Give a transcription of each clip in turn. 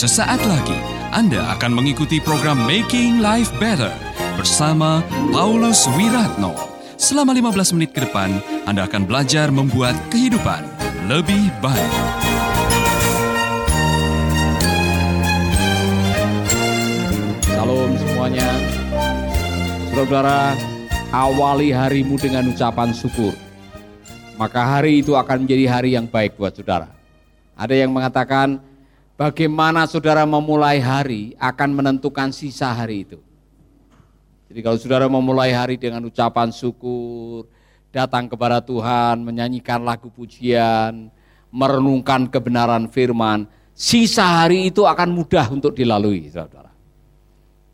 Sesaat lagi Anda akan mengikuti program Making Life Better bersama Paulus Wiratno. Selama 15 menit ke depan, Anda akan belajar membuat kehidupan lebih baik. Salam semuanya. Saudara-saudara, awali harimu dengan ucapan syukur. Maka hari itu akan menjadi hari yang baik buat saudara. Ada yang mengatakan, bagaimana saudara memulai hari akan menentukan sisa hari itu. Jadi kalau saudara memulai hari dengan ucapan syukur, datang kepada Tuhan, menyanyikan lagu pujian, merenungkan kebenaran firman, sisa hari itu akan mudah untuk dilalui, saudara.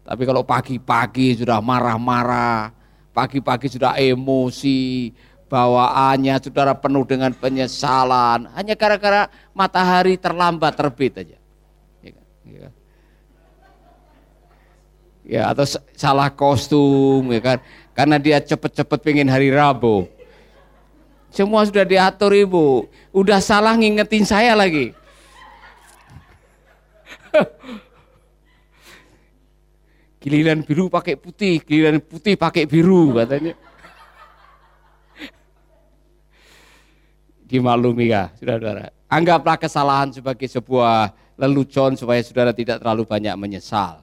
Tapi kalau pagi-pagi sudah marah-marah, pagi-pagi sudah emosi, bawaannya saudara penuh dengan penyesalan, hanya gara-gara matahari terlambat terbit aja. Ya, kan? ya, kan? ya atau salah kostum, ya kan? Karena dia cepet-cepet pengen hari Rabu. Semua sudah diatur ibu, udah salah ngingetin saya lagi. Giliran biru pakai putih, giliran putih pakai biru katanya. Dimaklumi ya, saudara-saudara. Anggaplah kesalahan sebagai sebuah lelucon supaya saudara tidak terlalu banyak menyesal.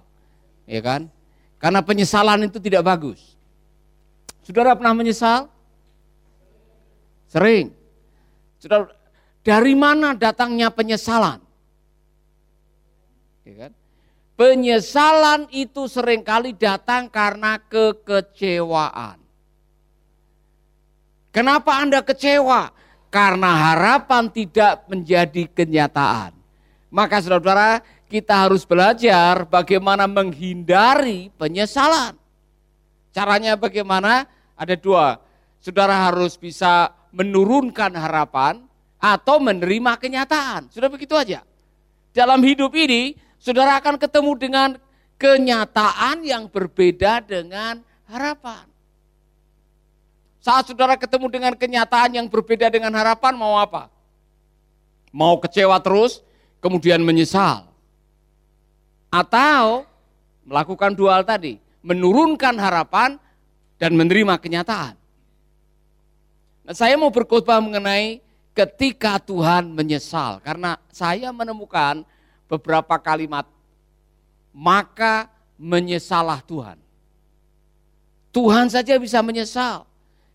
Ya kan? Karena penyesalan itu tidak bagus. Saudara pernah menyesal? Sering. Saudara, dari mana datangnya penyesalan? Ya kan? Penyesalan itu sering kali datang karena kekecewaan. Kenapa Anda kecewa? Karena harapan tidak menjadi kenyataan. Maka saudara-saudara, kita harus belajar bagaimana menghindari penyesalan. Caranya bagaimana? Ada dua. Saudara harus bisa menurunkan harapan atau menerima kenyataan. Sudah begitu aja. Dalam hidup ini, saudara akan ketemu dengan kenyataan yang berbeda dengan harapan. Saat saudara ketemu dengan kenyataan yang berbeda dengan harapan, mau apa? Mau kecewa terus, kemudian menyesal. Atau melakukan dua hal tadi, menurunkan harapan dan menerima kenyataan. Nah, saya mau berkhotbah mengenai ketika Tuhan menyesal, karena saya menemukan beberapa kalimat, maka menyesalah Tuhan. Tuhan saja bisa menyesal.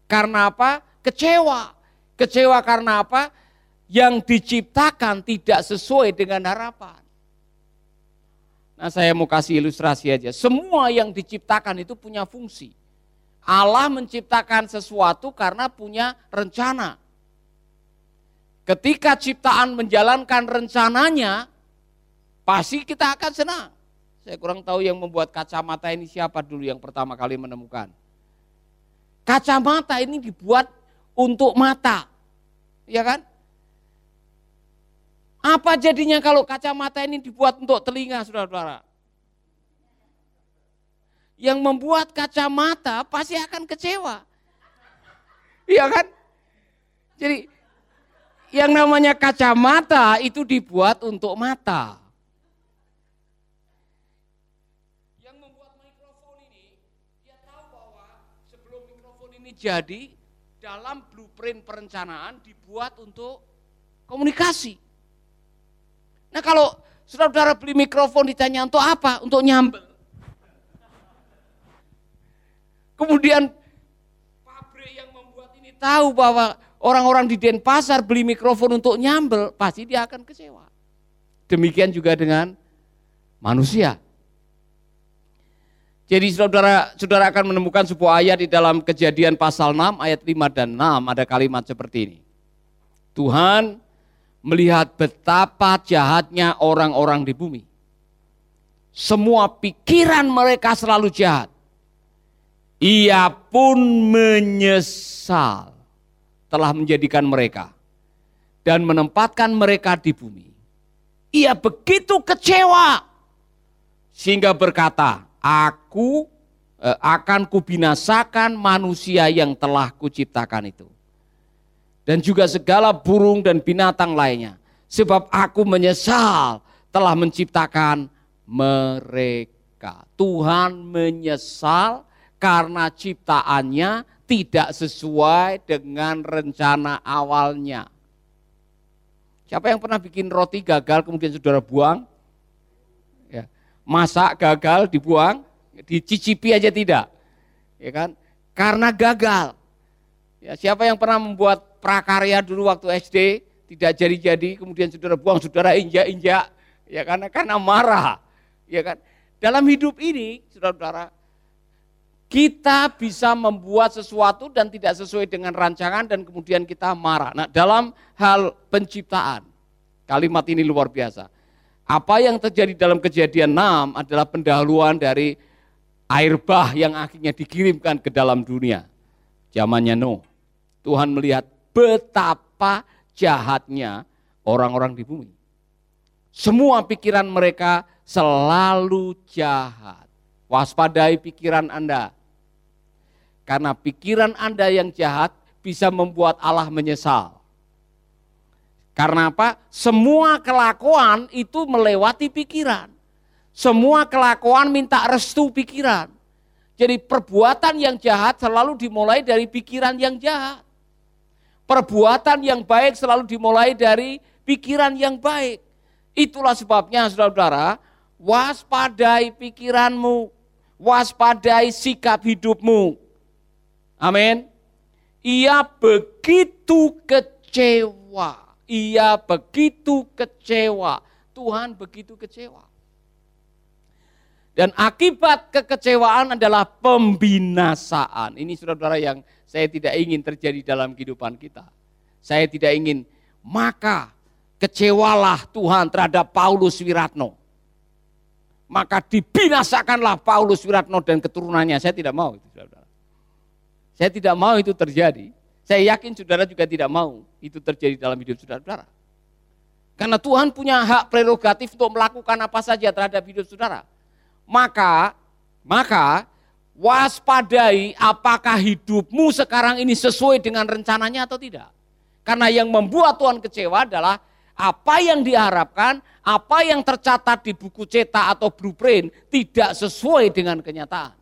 Karena apa? Kecewa. Kecewa karena apa? Yang diciptakan tidak sesuai dengan harapan. Nah saya mau kasih ilustrasi aja. Semua yang diciptakan itu punya fungsi. Allah menciptakan sesuatu karena punya rencana. Ketika ciptaan menjalankan rencananya, Pasti kita akan senang. Saya kurang tahu yang membuat kacamata ini siapa dulu yang pertama kali menemukan. Kacamata ini dibuat untuk mata. Ya kan? Apa jadinya kalau kacamata ini dibuat untuk telinga, saudara-saudara? Yang membuat kacamata pasti akan kecewa. Iya kan? Jadi yang namanya kacamata itu dibuat untuk mata. Jadi dalam blueprint perencanaan dibuat untuk komunikasi. Nah kalau saudara-saudara beli mikrofon ditanya untuk apa? Untuk nyambel. Kemudian pabrik yang membuat ini tahu bahwa orang-orang di Denpasar beli mikrofon untuk nyambel, pasti dia akan kecewa. Demikian juga dengan manusia. Jadi saudara saudara akan menemukan sebuah ayat di dalam kejadian pasal 6 ayat 5 dan 6 ada kalimat seperti ini. Tuhan melihat betapa jahatnya orang-orang di bumi. Semua pikiran mereka selalu jahat. Ia pun menyesal telah menjadikan mereka dan menempatkan mereka di bumi. Ia begitu kecewa sehingga berkata, aku eh, akan kubinasakan manusia yang telah kuciptakan itu. Dan juga segala burung dan binatang lainnya. Sebab aku menyesal telah menciptakan mereka. Tuhan menyesal karena ciptaannya tidak sesuai dengan rencana awalnya. Siapa yang pernah bikin roti gagal kemudian saudara buang? Masak gagal dibuang, dicicipi aja tidak. Ya kan? Karena gagal. Ya, siapa yang pernah membuat prakarya dulu waktu SD tidak jadi-jadi kemudian saudara buang, saudara injak-injak ya karena karena marah. Ya kan? Dalam hidup ini, saudara-saudara, kita bisa membuat sesuatu dan tidak sesuai dengan rancangan dan kemudian kita marah. Nah, dalam hal penciptaan, kalimat ini luar biasa. Apa yang terjadi dalam kejadian 6 adalah pendahuluan dari air bah yang akhirnya dikirimkan ke dalam dunia. Zamannya Nuh. Tuhan melihat betapa jahatnya orang-orang di bumi. Semua pikiran mereka selalu jahat. Waspadai pikiran Anda karena pikiran Anda yang jahat bisa membuat Allah menyesal. Karena apa? Semua kelakuan itu melewati pikiran. Semua kelakuan minta restu pikiran. Jadi perbuatan yang jahat selalu dimulai dari pikiran yang jahat. Perbuatan yang baik selalu dimulai dari pikiran yang baik. Itulah sebabnya saudara-saudara, waspadai pikiranmu, waspadai sikap hidupmu. Amin. Ia begitu kecewa. Ia begitu kecewa. Tuhan begitu kecewa. Dan akibat kekecewaan adalah pembinasaan. Ini saudara-saudara yang saya tidak ingin terjadi dalam kehidupan kita. Saya tidak ingin, maka kecewalah Tuhan terhadap Paulus Wiratno. Maka dibinasakanlah Paulus Wiratno dan keturunannya. Saya tidak mau itu saudara. Saya tidak mau itu terjadi. Saya yakin saudara juga tidak mau itu terjadi dalam hidup saudara-saudara. Karena Tuhan punya hak prerogatif untuk melakukan apa saja terhadap hidup saudara. Maka, maka waspadai apakah hidupmu sekarang ini sesuai dengan rencananya atau tidak. Karena yang membuat Tuhan kecewa adalah apa yang diharapkan, apa yang tercatat di buku cetak atau blueprint tidak sesuai dengan kenyataan.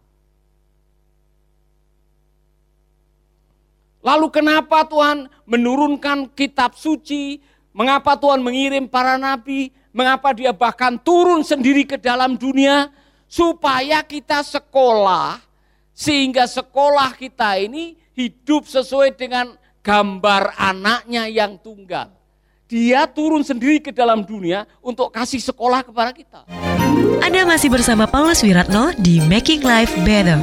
Lalu kenapa Tuhan menurunkan kitab suci? Mengapa Tuhan mengirim para nabi? Mengapa dia bahkan turun sendiri ke dalam dunia? Supaya kita sekolah, sehingga sekolah kita ini hidup sesuai dengan gambar anaknya yang tunggal. Dia turun sendiri ke dalam dunia untuk kasih sekolah kepada kita. Anda masih bersama Paulus Wiratno di Making Life Better.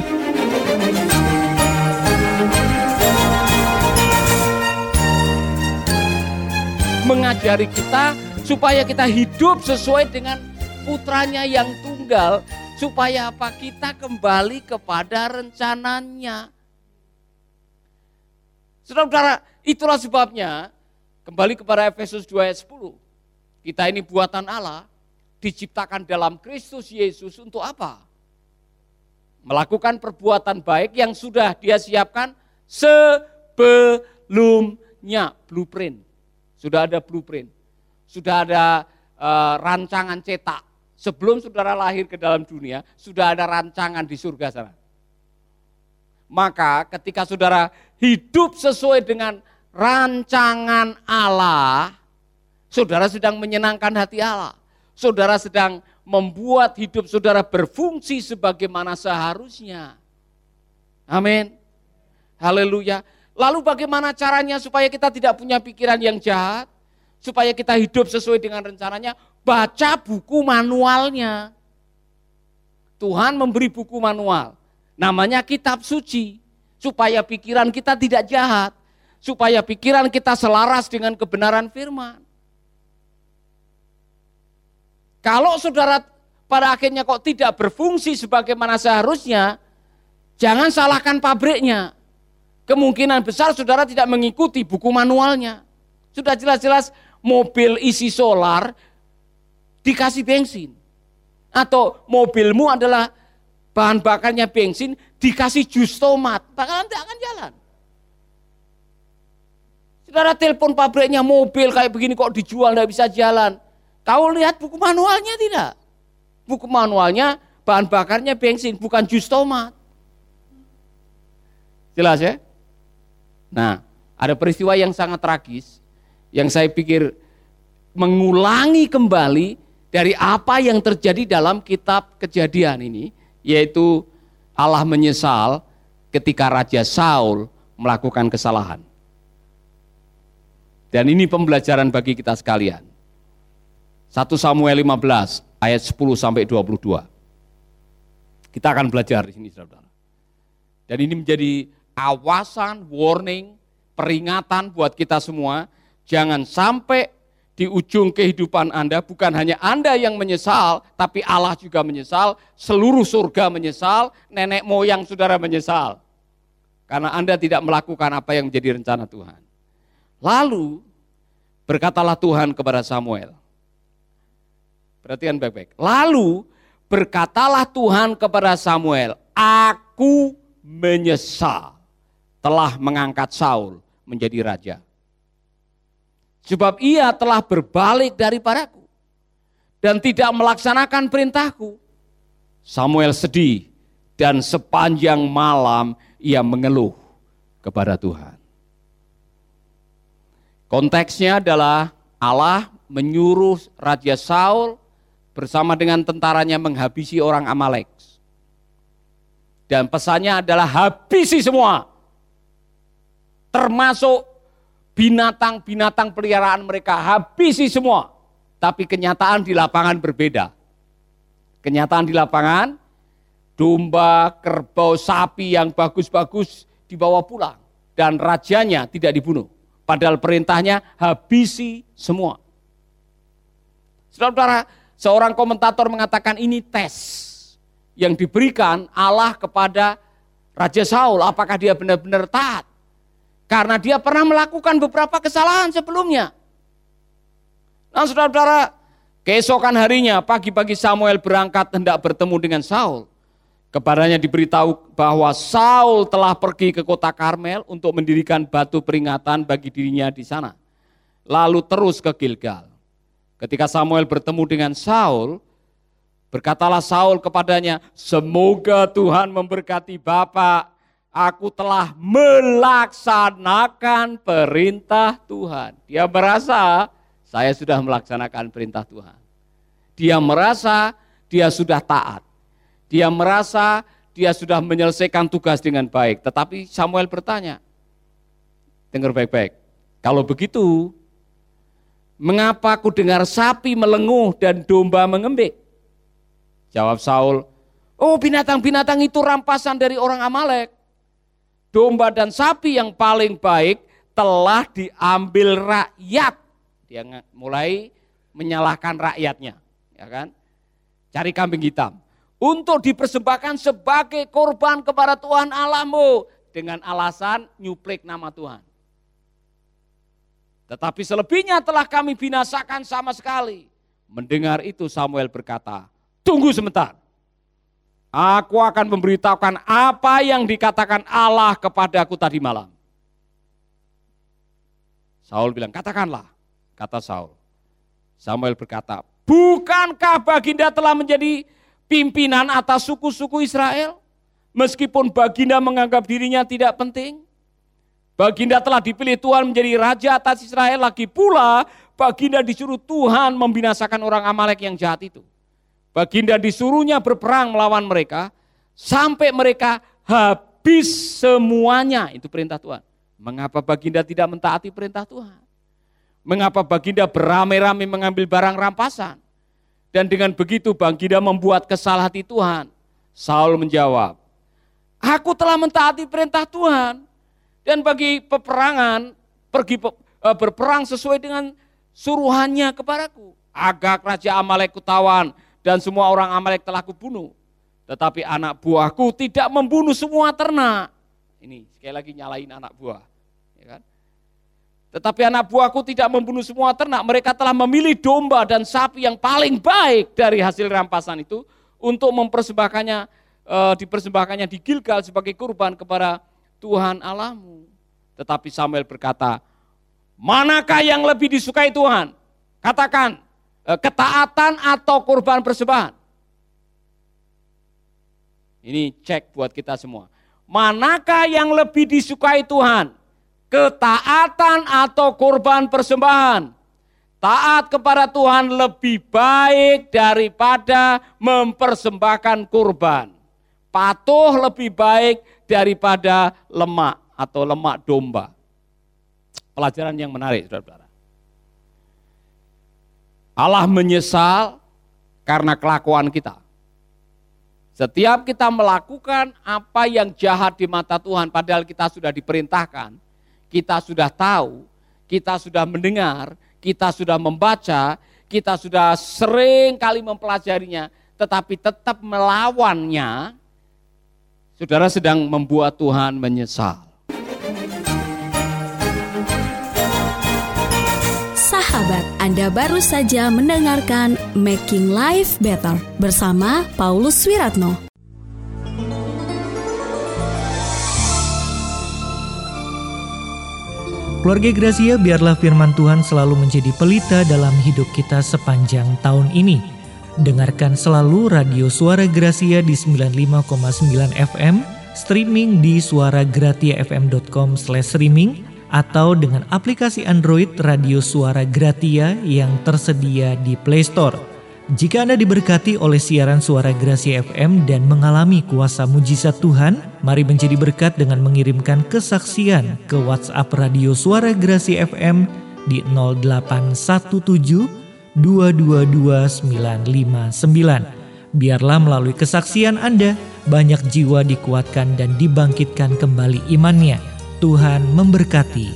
Mengajari kita supaya kita hidup sesuai dengan putranya yang tunggal supaya apa kita kembali kepada rencananya. Saudara-saudara, itulah sebabnya kembali kepada Efesus 2 ayat 10. Kita ini buatan Allah, diciptakan dalam Kristus Yesus untuk apa? Melakukan perbuatan baik yang sudah dia siapkan sebelumnya, blueprint. Sudah ada blueprint, sudah ada uh, rancangan cetak. Sebelum saudara lahir ke dalam dunia, sudah ada rancangan di surga sana. Maka ketika saudara hidup sesuai dengan rancangan Allah, saudara sedang menyenangkan hati Allah. Saudara sedang membuat hidup saudara berfungsi sebagaimana seharusnya. Amin. Haleluya. Lalu bagaimana caranya supaya kita tidak punya pikiran yang jahat? Supaya kita hidup sesuai dengan rencananya? Baca buku manualnya. Tuhan memberi buku manual. Namanya kitab suci. Supaya pikiran kita tidak jahat. Supaya pikiran kita selaras dengan kebenaran firman. Kalau saudara pada akhirnya kok tidak berfungsi sebagaimana seharusnya, jangan salahkan pabriknya kemungkinan besar saudara tidak mengikuti buku manualnya. Sudah jelas-jelas mobil isi solar dikasih bensin. Atau mobilmu adalah bahan bakarnya bensin dikasih jus tomat. Bakalan tidak akan jalan. Saudara telepon pabriknya mobil kayak begini kok dijual tidak bisa jalan. Kau lihat buku manualnya tidak? Buku manualnya bahan bakarnya bensin, bukan jus tomat. Jelas ya? Nah, ada peristiwa yang sangat tragis yang saya pikir mengulangi kembali dari apa yang terjadi dalam kitab kejadian ini, yaitu Allah menyesal ketika Raja Saul melakukan kesalahan. Dan ini pembelajaran bagi kita sekalian. 1 Samuel 15 ayat 10 sampai 22. Kita akan belajar di sini Saudara. Dan ini menjadi awasan, warning, peringatan buat kita semua, jangan sampai di ujung kehidupan Anda bukan hanya Anda yang menyesal, tapi Allah juga menyesal, seluruh surga menyesal, nenek moyang saudara menyesal. Karena Anda tidak melakukan apa yang menjadi rencana Tuhan. Lalu berkatalah Tuhan kepada Samuel. Perhatikan baik-baik. Lalu berkatalah Tuhan kepada Samuel, aku menyesal telah mengangkat Saul menjadi raja. Sebab ia telah berbalik daripadaku dan tidak melaksanakan perintahku. Samuel sedih dan sepanjang malam ia mengeluh kepada Tuhan. Konteksnya adalah Allah menyuruh Raja Saul bersama dengan tentaranya menghabisi orang Amalek. Dan pesannya adalah habisi semua. Termasuk binatang-binatang peliharaan mereka, habisi semua. Tapi kenyataan di lapangan berbeda. Kenyataan di lapangan, domba, kerbau, sapi yang bagus-bagus dibawa pulang. Dan rajanya tidak dibunuh. Padahal perintahnya habisi semua. Saudara-saudara, seorang komentator mengatakan ini tes yang diberikan Allah kepada Raja Saul. Apakah dia benar-benar taat? Karena dia pernah melakukan beberapa kesalahan sebelumnya. Nah saudara-saudara, keesokan harinya pagi-pagi Samuel berangkat hendak bertemu dengan Saul. Kepadanya diberitahu bahwa Saul telah pergi ke kota Karmel untuk mendirikan batu peringatan bagi dirinya di sana. Lalu terus ke Gilgal. Ketika Samuel bertemu dengan Saul, berkatalah Saul kepadanya, "Semoga Tuhan memberkati Bapak. Aku telah melaksanakan perintah Tuhan." Dia merasa saya sudah melaksanakan perintah Tuhan. Dia merasa dia sudah taat. Dia merasa dia sudah menyelesaikan tugas dengan baik. Tetapi Samuel bertanya, dengar baik-baik, kalau begitu, mengapa aku dengar sapi melenguh dan domba mengembik? Jawab Saul, oh binatang-binatang itu rampasan dari orang Amalek. Domba dan sapi yang paling baik telah diambil rakyat. Dia mulai menyalahkan rakyatnya, ya kan? Cari kambing hitam untuk dipersembahkan sebagai korban kepada Tuhan Allahmu dengan alasan nyuplik nama Tuhan. Tetapi selebihnya telah kami binasakan sama sekali. Mendengar itu Samuel berkata, tunggu sebentar. Aku akan memberitahukan apa yang dikatakan Allah kepadaku tadi malam. Saul bilang, katakanlah, kata Saul. Samuel berkata, bukankah baginda telah menjadi pimpinan atas suku-suku Israel, meskipun Baginda menganggap dirinya tidak penting. Baginda telah dipilih Tuhan menjadi raja atas Israel, lagi pula Baginda disuruh Tuhan membinasakan orang Amalek yang jahat itu. Baginda disuruhnya berperang melawan mereka, sampai mereka habis semuanya. Itu perintah Tuhan. Mengapa Baginda tidak mentaati perintah Tuhan? Mengapa Baginda beramai-ramai mengambil barang rampasan? Dan dengan begitu Baginda membuat kesal hati Tuhan. Saul menjawab, Aku telah mentaati perintah Tuhan. Dan bagi peperangan, pergi e, berperang sesuai dengan suruhannya kepadaku. Agak Raja Amalek kutawan dan semua orang Amalek telah kubunuh. Tetapi anak buahku tidak membunuh semua ternak. Ini sekali lagi nyalain anak buah. Ya kan? Tetapi anak buahku tidak membunuh semua ternak. Mereka telah memilih domba dan sapi yang paling baik dari hasil rampasan itu untuk mempersembahkannya, e, dipersembahkannya di Gilgal sebagai kurban kepada Tuhan Allahmu. Tetapi Samuel berkata, manakah yang lebih disukai Tuhan? Katakan, ketaatan atau kurban persembahan. Ini cek buat kita semua. Manakah yang lebih disukai Tuhan? Ketaatan atau kurban persembahan? Taat kepada Tuhan lebih baik daripada mempersembahkan kurban. Patuh lebih baik daripada lemak atau lemak domba. Pelajaran yang menarik, saudara-saudara. Allah menyesal karena kelakuan kita. Setiap kita melakukan apa yang jahat di mata Tuhan, padahal kita sudah diperintahkan, kita sudah tahu, kita sudah mendengar, kita sudah membaca, kita sudah sering kali mempelajarinya, tetapi tetap melawannya, saudara sedang membuat Tuhan menyesal. Sahabat, Anda baru saja mendengarkan Making Life Better bersama Paulus Wiratno. Keluarga Gracia, biarlah firman Tuhan selalu menjadi pelita dalam hidup kita sepanjang tahun ini. Dengarkan selalu radio Suara Gracia di 95,9 FM, streaming di suaragratiafm.com/streaming atau dengan aplikasi Android Radio Suara Gratia yang tersedia di Play Store. Jika Anda diberkati oleh siaran suara Gracia FM dan mengalami kuasa mujizat Tuhan, mari menjadi berkat dengan mengirimkan kesaksian ke WhatsApp Radio Suara Gracia FM di 0817 222959. Biarlah melalui kesaksian Anda, banyak jiwa dikuatkan dan dibangkitkan kembali imannya. Tuhan memberkati.